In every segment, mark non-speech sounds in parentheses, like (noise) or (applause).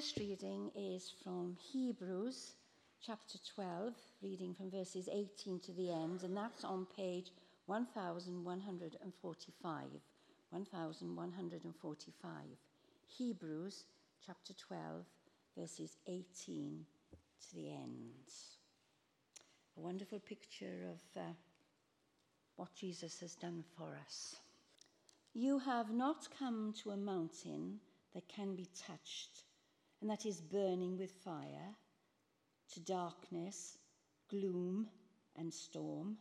first reading is from Hebrews chapter 12, reading from verses 18 to the end, and that's on page 1145. 1145. Hebrews chapter 12, verses 18 to the end. A wonderful picture of uh, what Jesus has done for us. You have not come to a mountain that can be touched and that is burning with fire, to darkness, gloom, and storm,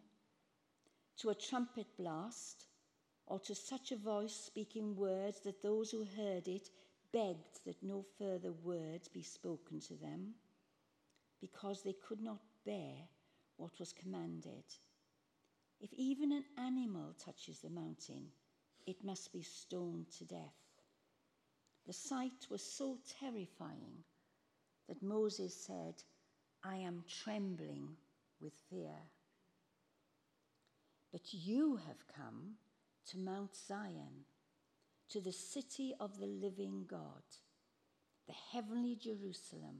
to a trumpet blast, or to such a voice speaking words that those who heard it begged that no further words be spoken to them, because they could not bear what was commanded. If even an animal touches the mountain, it must be stoned to death. The sight was so terrifying that Moses said, I am trembling with fear. But you have come to Mount Zion, to the city of the living God, the heavenly Jerusalem.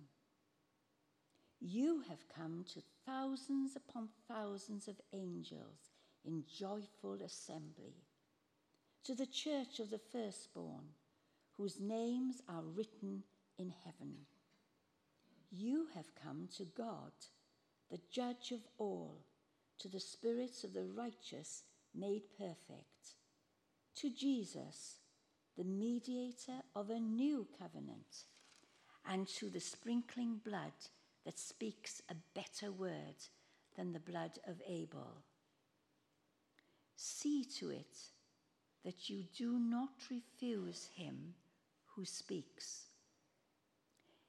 You have come to thousands upon thousands of angels in joyful assembly, to the church of the firstborn, whose names are written in heaven. You have come to God, the judge of all, to the spirits of the righteous made perfect, to Jesus, the mediator of a new covenant, and to the sprinkling blood that speaks a better word than the blood of Abel. See to it that you do not refuse him who speaks.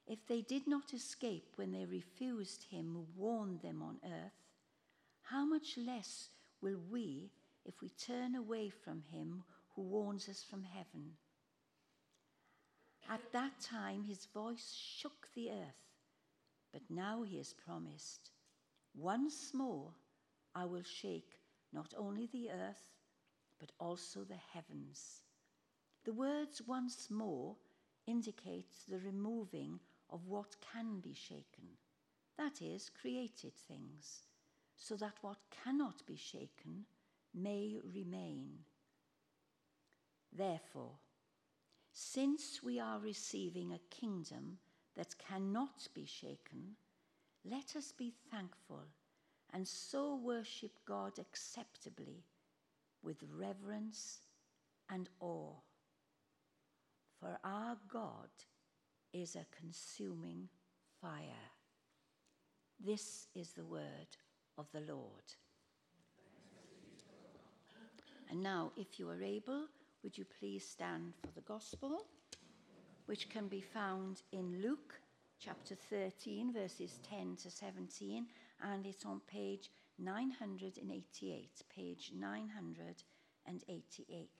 If they did not escape when they refused him who warned them on earth, how much less will we if we turn away from him who warns us from heaven? At that time, his voice shook the earth, but now he has promised, Once more I will shake not only the earth, but also the heavens. The words once more indicates the removing of what can be shaken, that is, created things, so that what cannot be shaken may remain. Therefore, since we are receiving a kingdom that cannot be shaken, let us be thankful and so worship God acceptably with reverence and awe. For our God is a consuming fire. This is the word of the Lord. And now, if you are able, would you please stand for the gospel, which can be found in Luke chapter 13, verses 10 to 17, and it's on page 988. Page 988.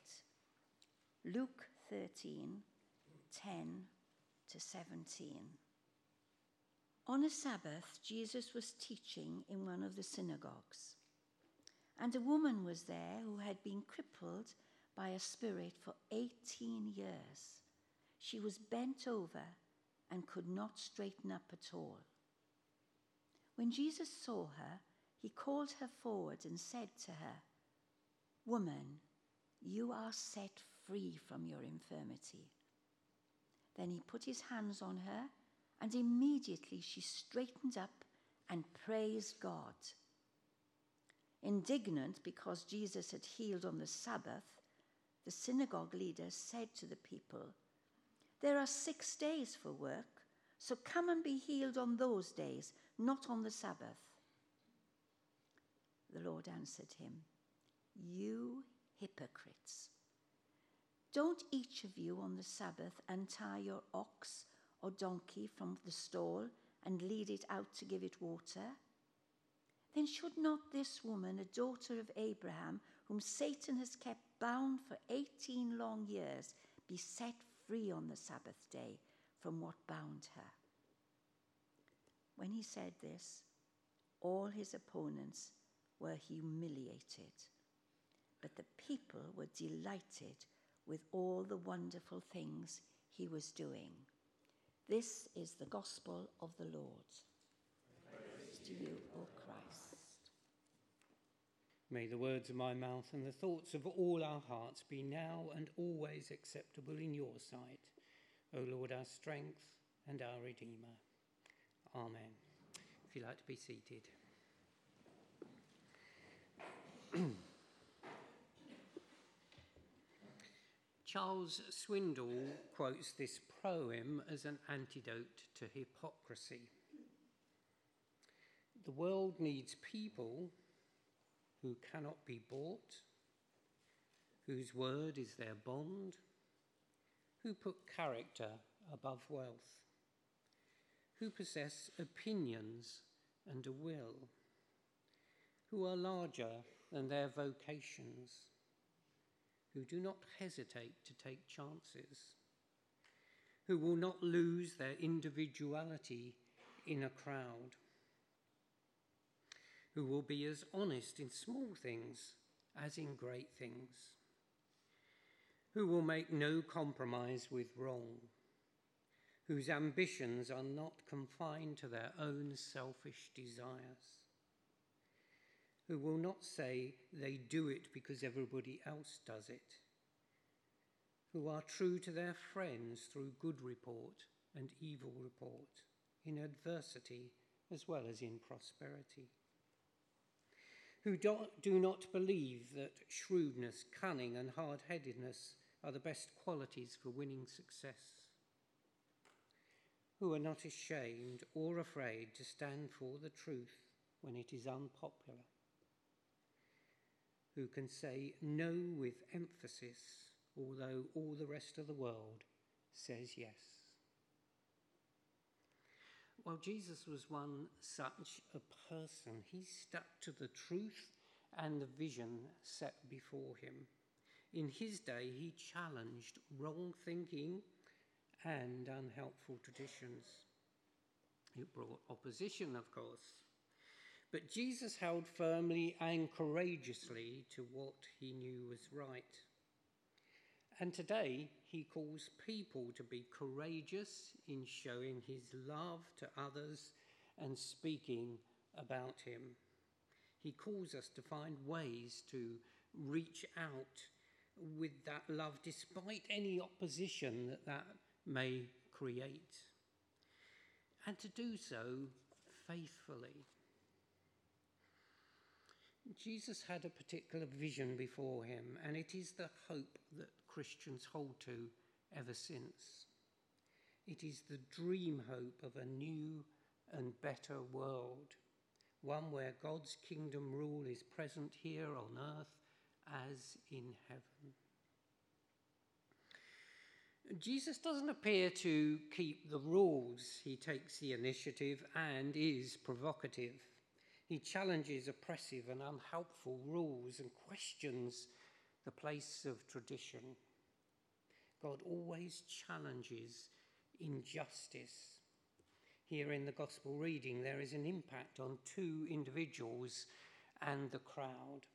Luke 13, 10 to 17. On a Sabbath, Jesus was teaching in one of the synagogues. And a woman was there who had been crippled by a spirit for 18 years. She was bent over and could not straighten up at all. When Jesus saw her, he called her forward and said to her, Woman, you are set free from your infirmity. Then he put his hands on her, and immediately she straightened up and praised God. Indignant because Jesus had healed on the Sabbath, the synagogue leaders said to the people, There are six days for work, so come and be healed on those days, not on the Sabbath. The Lord answered him, You hypocrites. Don't each of you on the Sabbath untie your ox or donkey from the stall and lead it out to give it water? Then should not this woman, a daughter of Abraham, whom Satan has kept bound for 18 long years, be set free on the Sabbath day from what bound her? When he said this, all his opponents were humiliated, but the people were delighted with all the wonderful things he was doing. This is the gospel of the Lord. Praise to you, O Christ. May the words of my mouth and the thoughts of all our hearts be now and always acceptable in your sight, O Lord, our strength and our Redeemer. Amen. If you'd like to be seated. (clears throat) Charles Swindoll quotes this poem as an antidote to hypocrisy. The world needs people who cannot be bought, whose word is their bond, who put character above wealth, who possess opinions and a will, who are larger than their vocations, who do not hesitate to take chances, who will not lose their individuality in a crowd who will be as honest in small things as in great things, who will make no compromise with wrong, whose ambitions are not confined to their own selfish desires, who will not say they do it because everybody else does it, who are true to their friends through good report and evil report, in adversity as well as in prosperity who do, do not believe that shrewdness, cunning, and hard headedness are the best qualities for winning success, who are not ashamed or afraid to stand for the truth when it is unpopular, who can say no with emphasis, although all the rest of the world says yes. Well, Jesus was one such a person. He stuck to the truth and the vision set before him. In his day, he challenged wrong thinking and unhelpful traditions. It brought opposition, of course. But Jesus held firmly and courageously to what he knew was right. And today, he calls people to be courageous in showing his love to others and speaking about him. He calls us to find ways to reach out with that love despite any opposition that that may create. And to do so faithfully. Jesus had a particular vision before him, and it is the hope that Christians hold to ever since. It is the dream hope of a new and better world, one where God's kingdom rule is present here on earth as in heaven. Jesus doesn't appear to keep the rules. He takes the initiative and is provocative. He challenges oppressive and unhelpful rules and questions the place of tradition. God always challenges injustice. Here in the Gospel reading, there is an impact on two individuals and the crowd.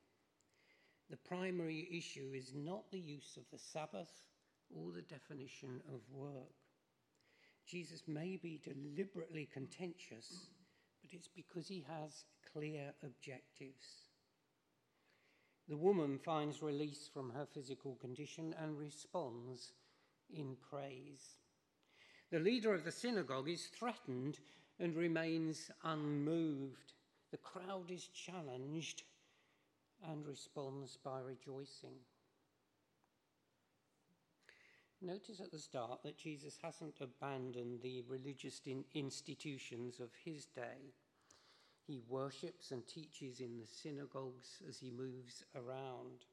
The primary issue is not the use of the Sabbath or the definition of work. Jesus may be deliberately contentious, but it's because he has clear objectives. The woman finds release from her physical condition and responds in praise. The leader of the synagogue is threatened and remains unmoved. The crowd is challenged and responds by rejoicing. Notice at the start that Jesus hasn't abandoned the religious in institutions of his day. He worships and teaches in the synagogues as he moves around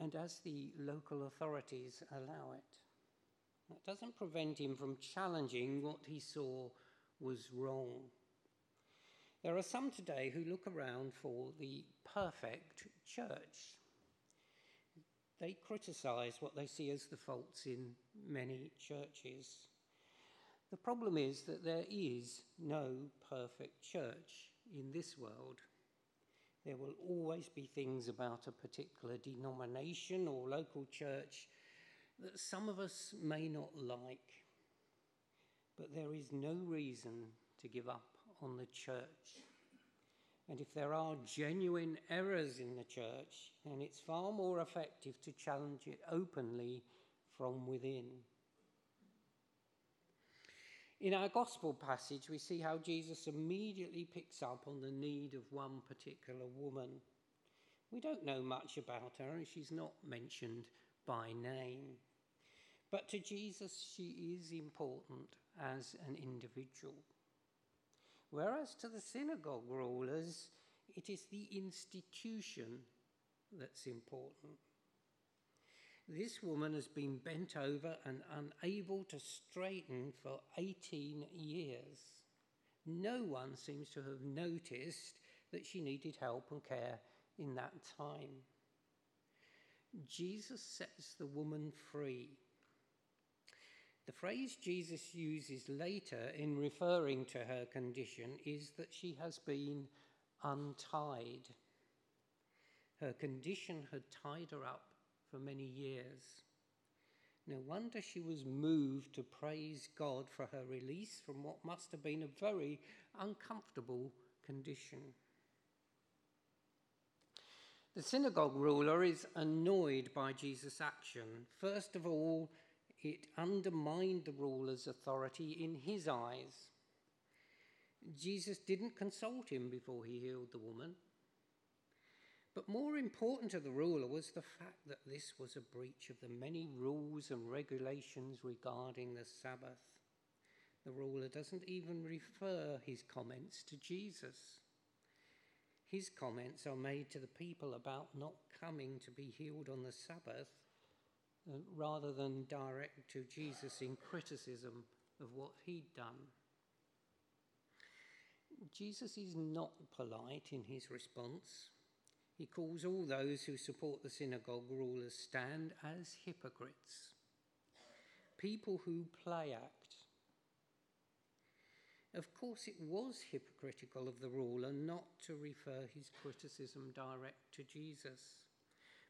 and as the local authorities allow it. That doesn't prevent him from challenging what he saw was wrong. There are some today who look around for the perfect church. They criticize what they see as the faults in many churches. The problem is that there is no perfect church in this world. There will always be things about a particular denomination or local church that some of us may not like. But there is no reason to give up on the church. And if there are genuine errors in the church, then it's far more effective to challenge it openly from within. In our gospel passage, we see how Jesus immediately picks up on the need of one particular woman. We don't know much about her, and she's not mentioned by name. But to Jesus, she is important as an individual. Whereas to the synagogue rulers, it is the institution that's important. This woman has been bent over and unable to straighten for 18 years. No one seems to have noticed that she needed help and care in that time. Jesus sets the woman free the phrase Jesus uses later in referring to her condition is that she has been untied. Her condition had tied her up for many years. No wonder she was moved to praise God for her release from what must have been a very uncomfortable condition. The synagogue ruler is annoyed by Jesus' action. First of all, it undermined the ruler's authority in his eyes. Jesus didn't consult him before he healed the woman. But more important to the ruler was the fact that this was a breach of the many rules and regulations regarding the Sabbath. The ruler doesn't even refer his comments to Jesus. His comments are made to the people about not coming to be healed on the Sabbath uh, rather than direct to Jesus in criticism of what he'd done. Jesus is not polite in his response. He calls all those who support the synagogue ruler's stand as hypocrites, people who play act. Of course, it was hypocritical of the ruler not to refer his criticism direct to Jesus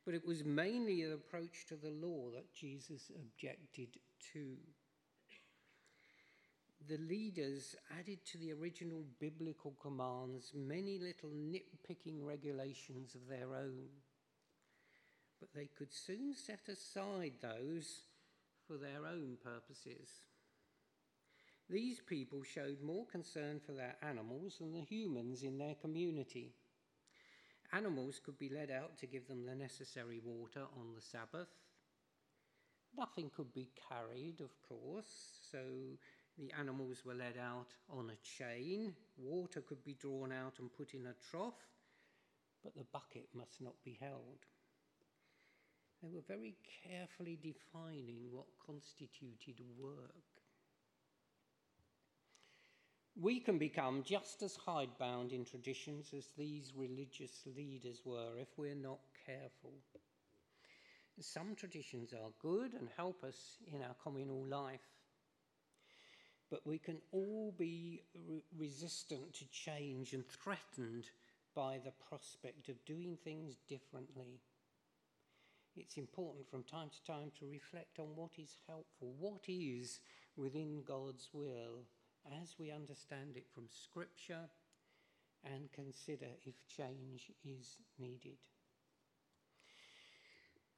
but it was mainly an approach to the law that Jesus objected to. The leaders added to the original biblical commands many little nitpicking regulations of their own, but they could soon set aside those for their own purposes. These people showed more concern for their animals than the humans in their community. Animals could be led out to give them the necessary water on the Sabbath. Nothing could be carried, of course, so the animals were led out on a chain. Water could be drawn out and put in a trough, but the bucket must not be held. They were very carefully defining what constituted work. We can become just as hidebound in traditions as these religious leaders were if we're not careful. Some traditions are good and help us in our communal life, but we can all be re- resistant to change and threatened by the prospect of doing things differently. It's important from time to time to reflect on what is helpful, what is within God's will as we understand it from Scripture and consider if change is needed.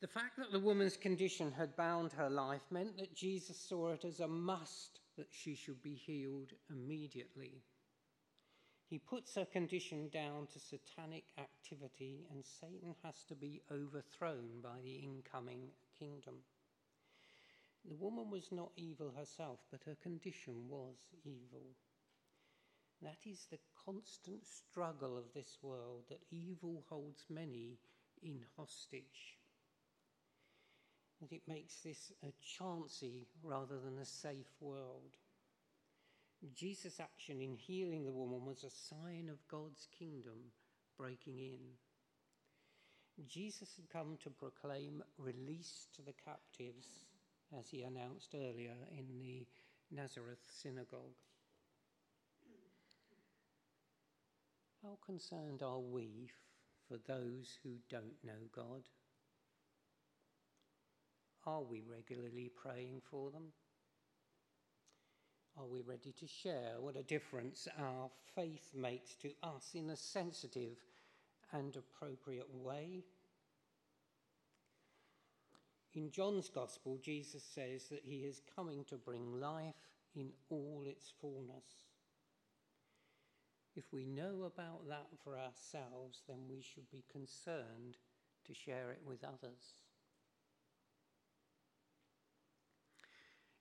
The fact that the woman's condition had bound her life meant that Jesus saw it as a must that she should be healed immediately. He puts her condition down to satanic activity, and Satan has to be overthrown by the incoming kingdom. The woman was not evil herself, but her condition was evil. That is the constant struggle of this world that evil holds many in hostage. That it makes this a chancy rather than a safe world. Jesus' action in healing the woman was a sign of God's kingdom breaking in. Jesus had come to proclaim release to the captives as he announced earlier in the Nazareth synagogue. How concerned are we for those who don't know God? Are we regularly praying for them? Are we ready to share what a difference our faith makes to us in a sensitive and appropriate way? In John's Gospel, Jesus says that he is coming to bring life in all its fullness. If we know about that for ourselves, then we should be concerned to share it with others.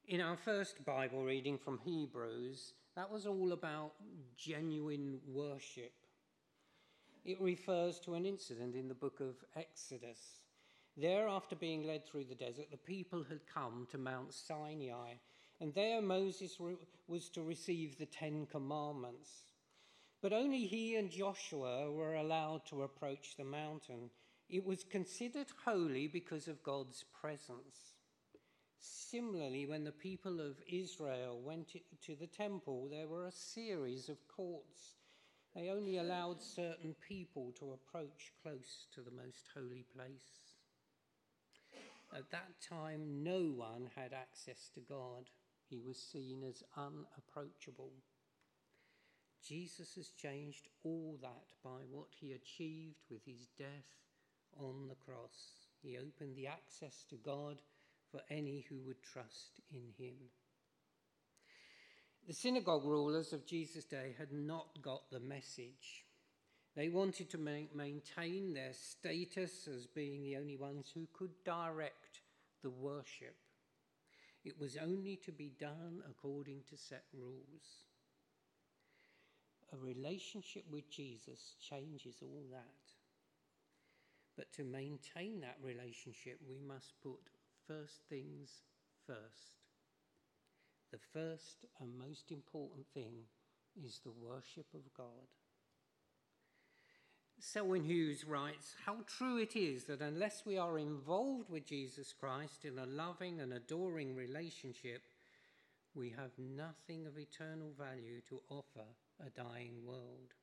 In our first Bible reading from Hebrews, that was all about genuine worship. It refers to an incident in the book of Exodus. There, after being led through the desert, the people had come to Mount Sinai, and there Moses was to receive the Ten Commandments. But only he and Joshua were allowed to approach the mountain. It was considered holy because of God's presence. Similarly, when the people of Israel went to the temple, there were a series of courts. They only allowed certain people to approach close to the most holy place. At that time, no one had access to God. He was seen as unapproachable. Jesus has changed all that by what he achieved with his death on the cross. He opened the access to God for any who would trust in him. The synagogue rulers of Jesus' day had not got the message. They wanted to ma- maintain their status as being the only ones who could direct the worship. It was only to be done according to set rules. A relationship with Jesus changes all that. But to maintain that relationship, we must put first things first. The first and most important thing is the worship of God. Selwyn Hughes writes How true it is that unless we are involved with Jesus Christ in a loving and adoring relationship, we have nothing of eternal value to offer a dying world.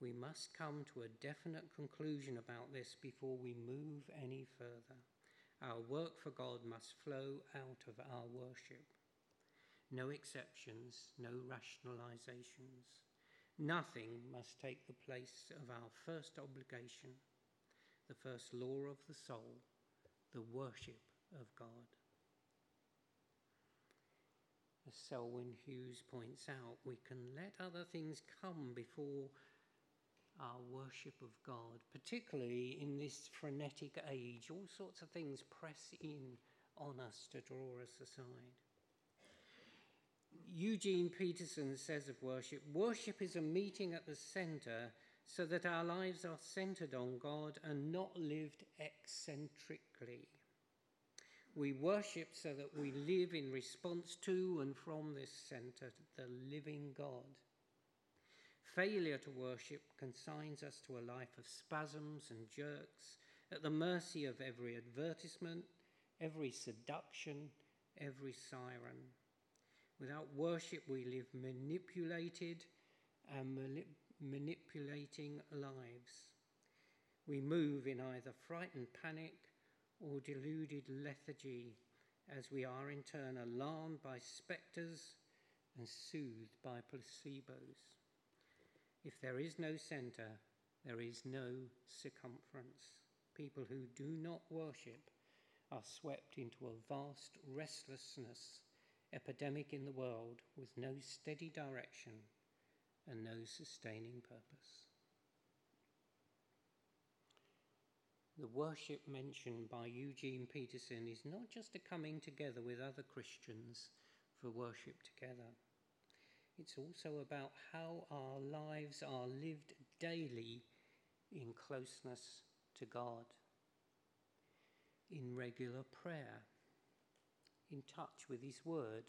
We must come to a definite conclusion about this before we move any further. Our work for God must flow out of our worship. No exceptions, no rationalizations. Nothing must take the place of our first obligation, the first law of the soul, the worship of God. As Selwyn Hughes points out, we can let other things come before our worship of God, particularly in this frenetic age. All sorts of things press in on us to draw us aside. Eugene Peterson says of worship worship is a meeting at the center so that our lives are centered on God and not lived eccentrically. We worship so that we live in response to and from this center, the living God. Failure to worship consigns us to a life of spasms and jerks, at the mercy of every advertisement, every seduction, every siren. Without worship, we live manipulated and manipulating lives. We move in either frightened panic or deluded lethargy, as we are in turn alarmed by spectres and soothed by placebos. If there is no centre, there is no circumference. People who do not worship are swept into a vast restlessness epidemic in the world with no steady direction and no sustaining purpose. The worship mentioned by Eugene Peterson is not just a coming together with other Christians for worship together. It's also about how our lives are lived daily in closeness to God, in regular prayer, in touch with His Word,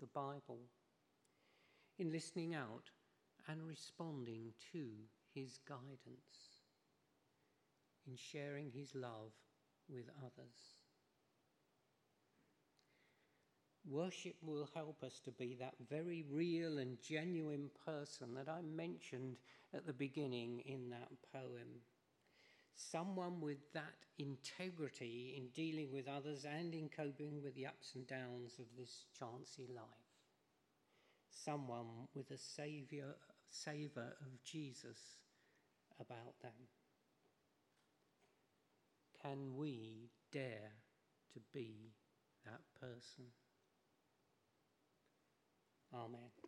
the Bible, in listening out and responding to His guidance, in sharing His love with others. Worship will help us to be that very real and genuine person that I mentioned at the beginning in that poem someone with that integrity in dealing with others and in coping with the ups and downs of this chancy life. Someone with a saviour, savour of Jesus about them. Can we dare to be that person? Amen.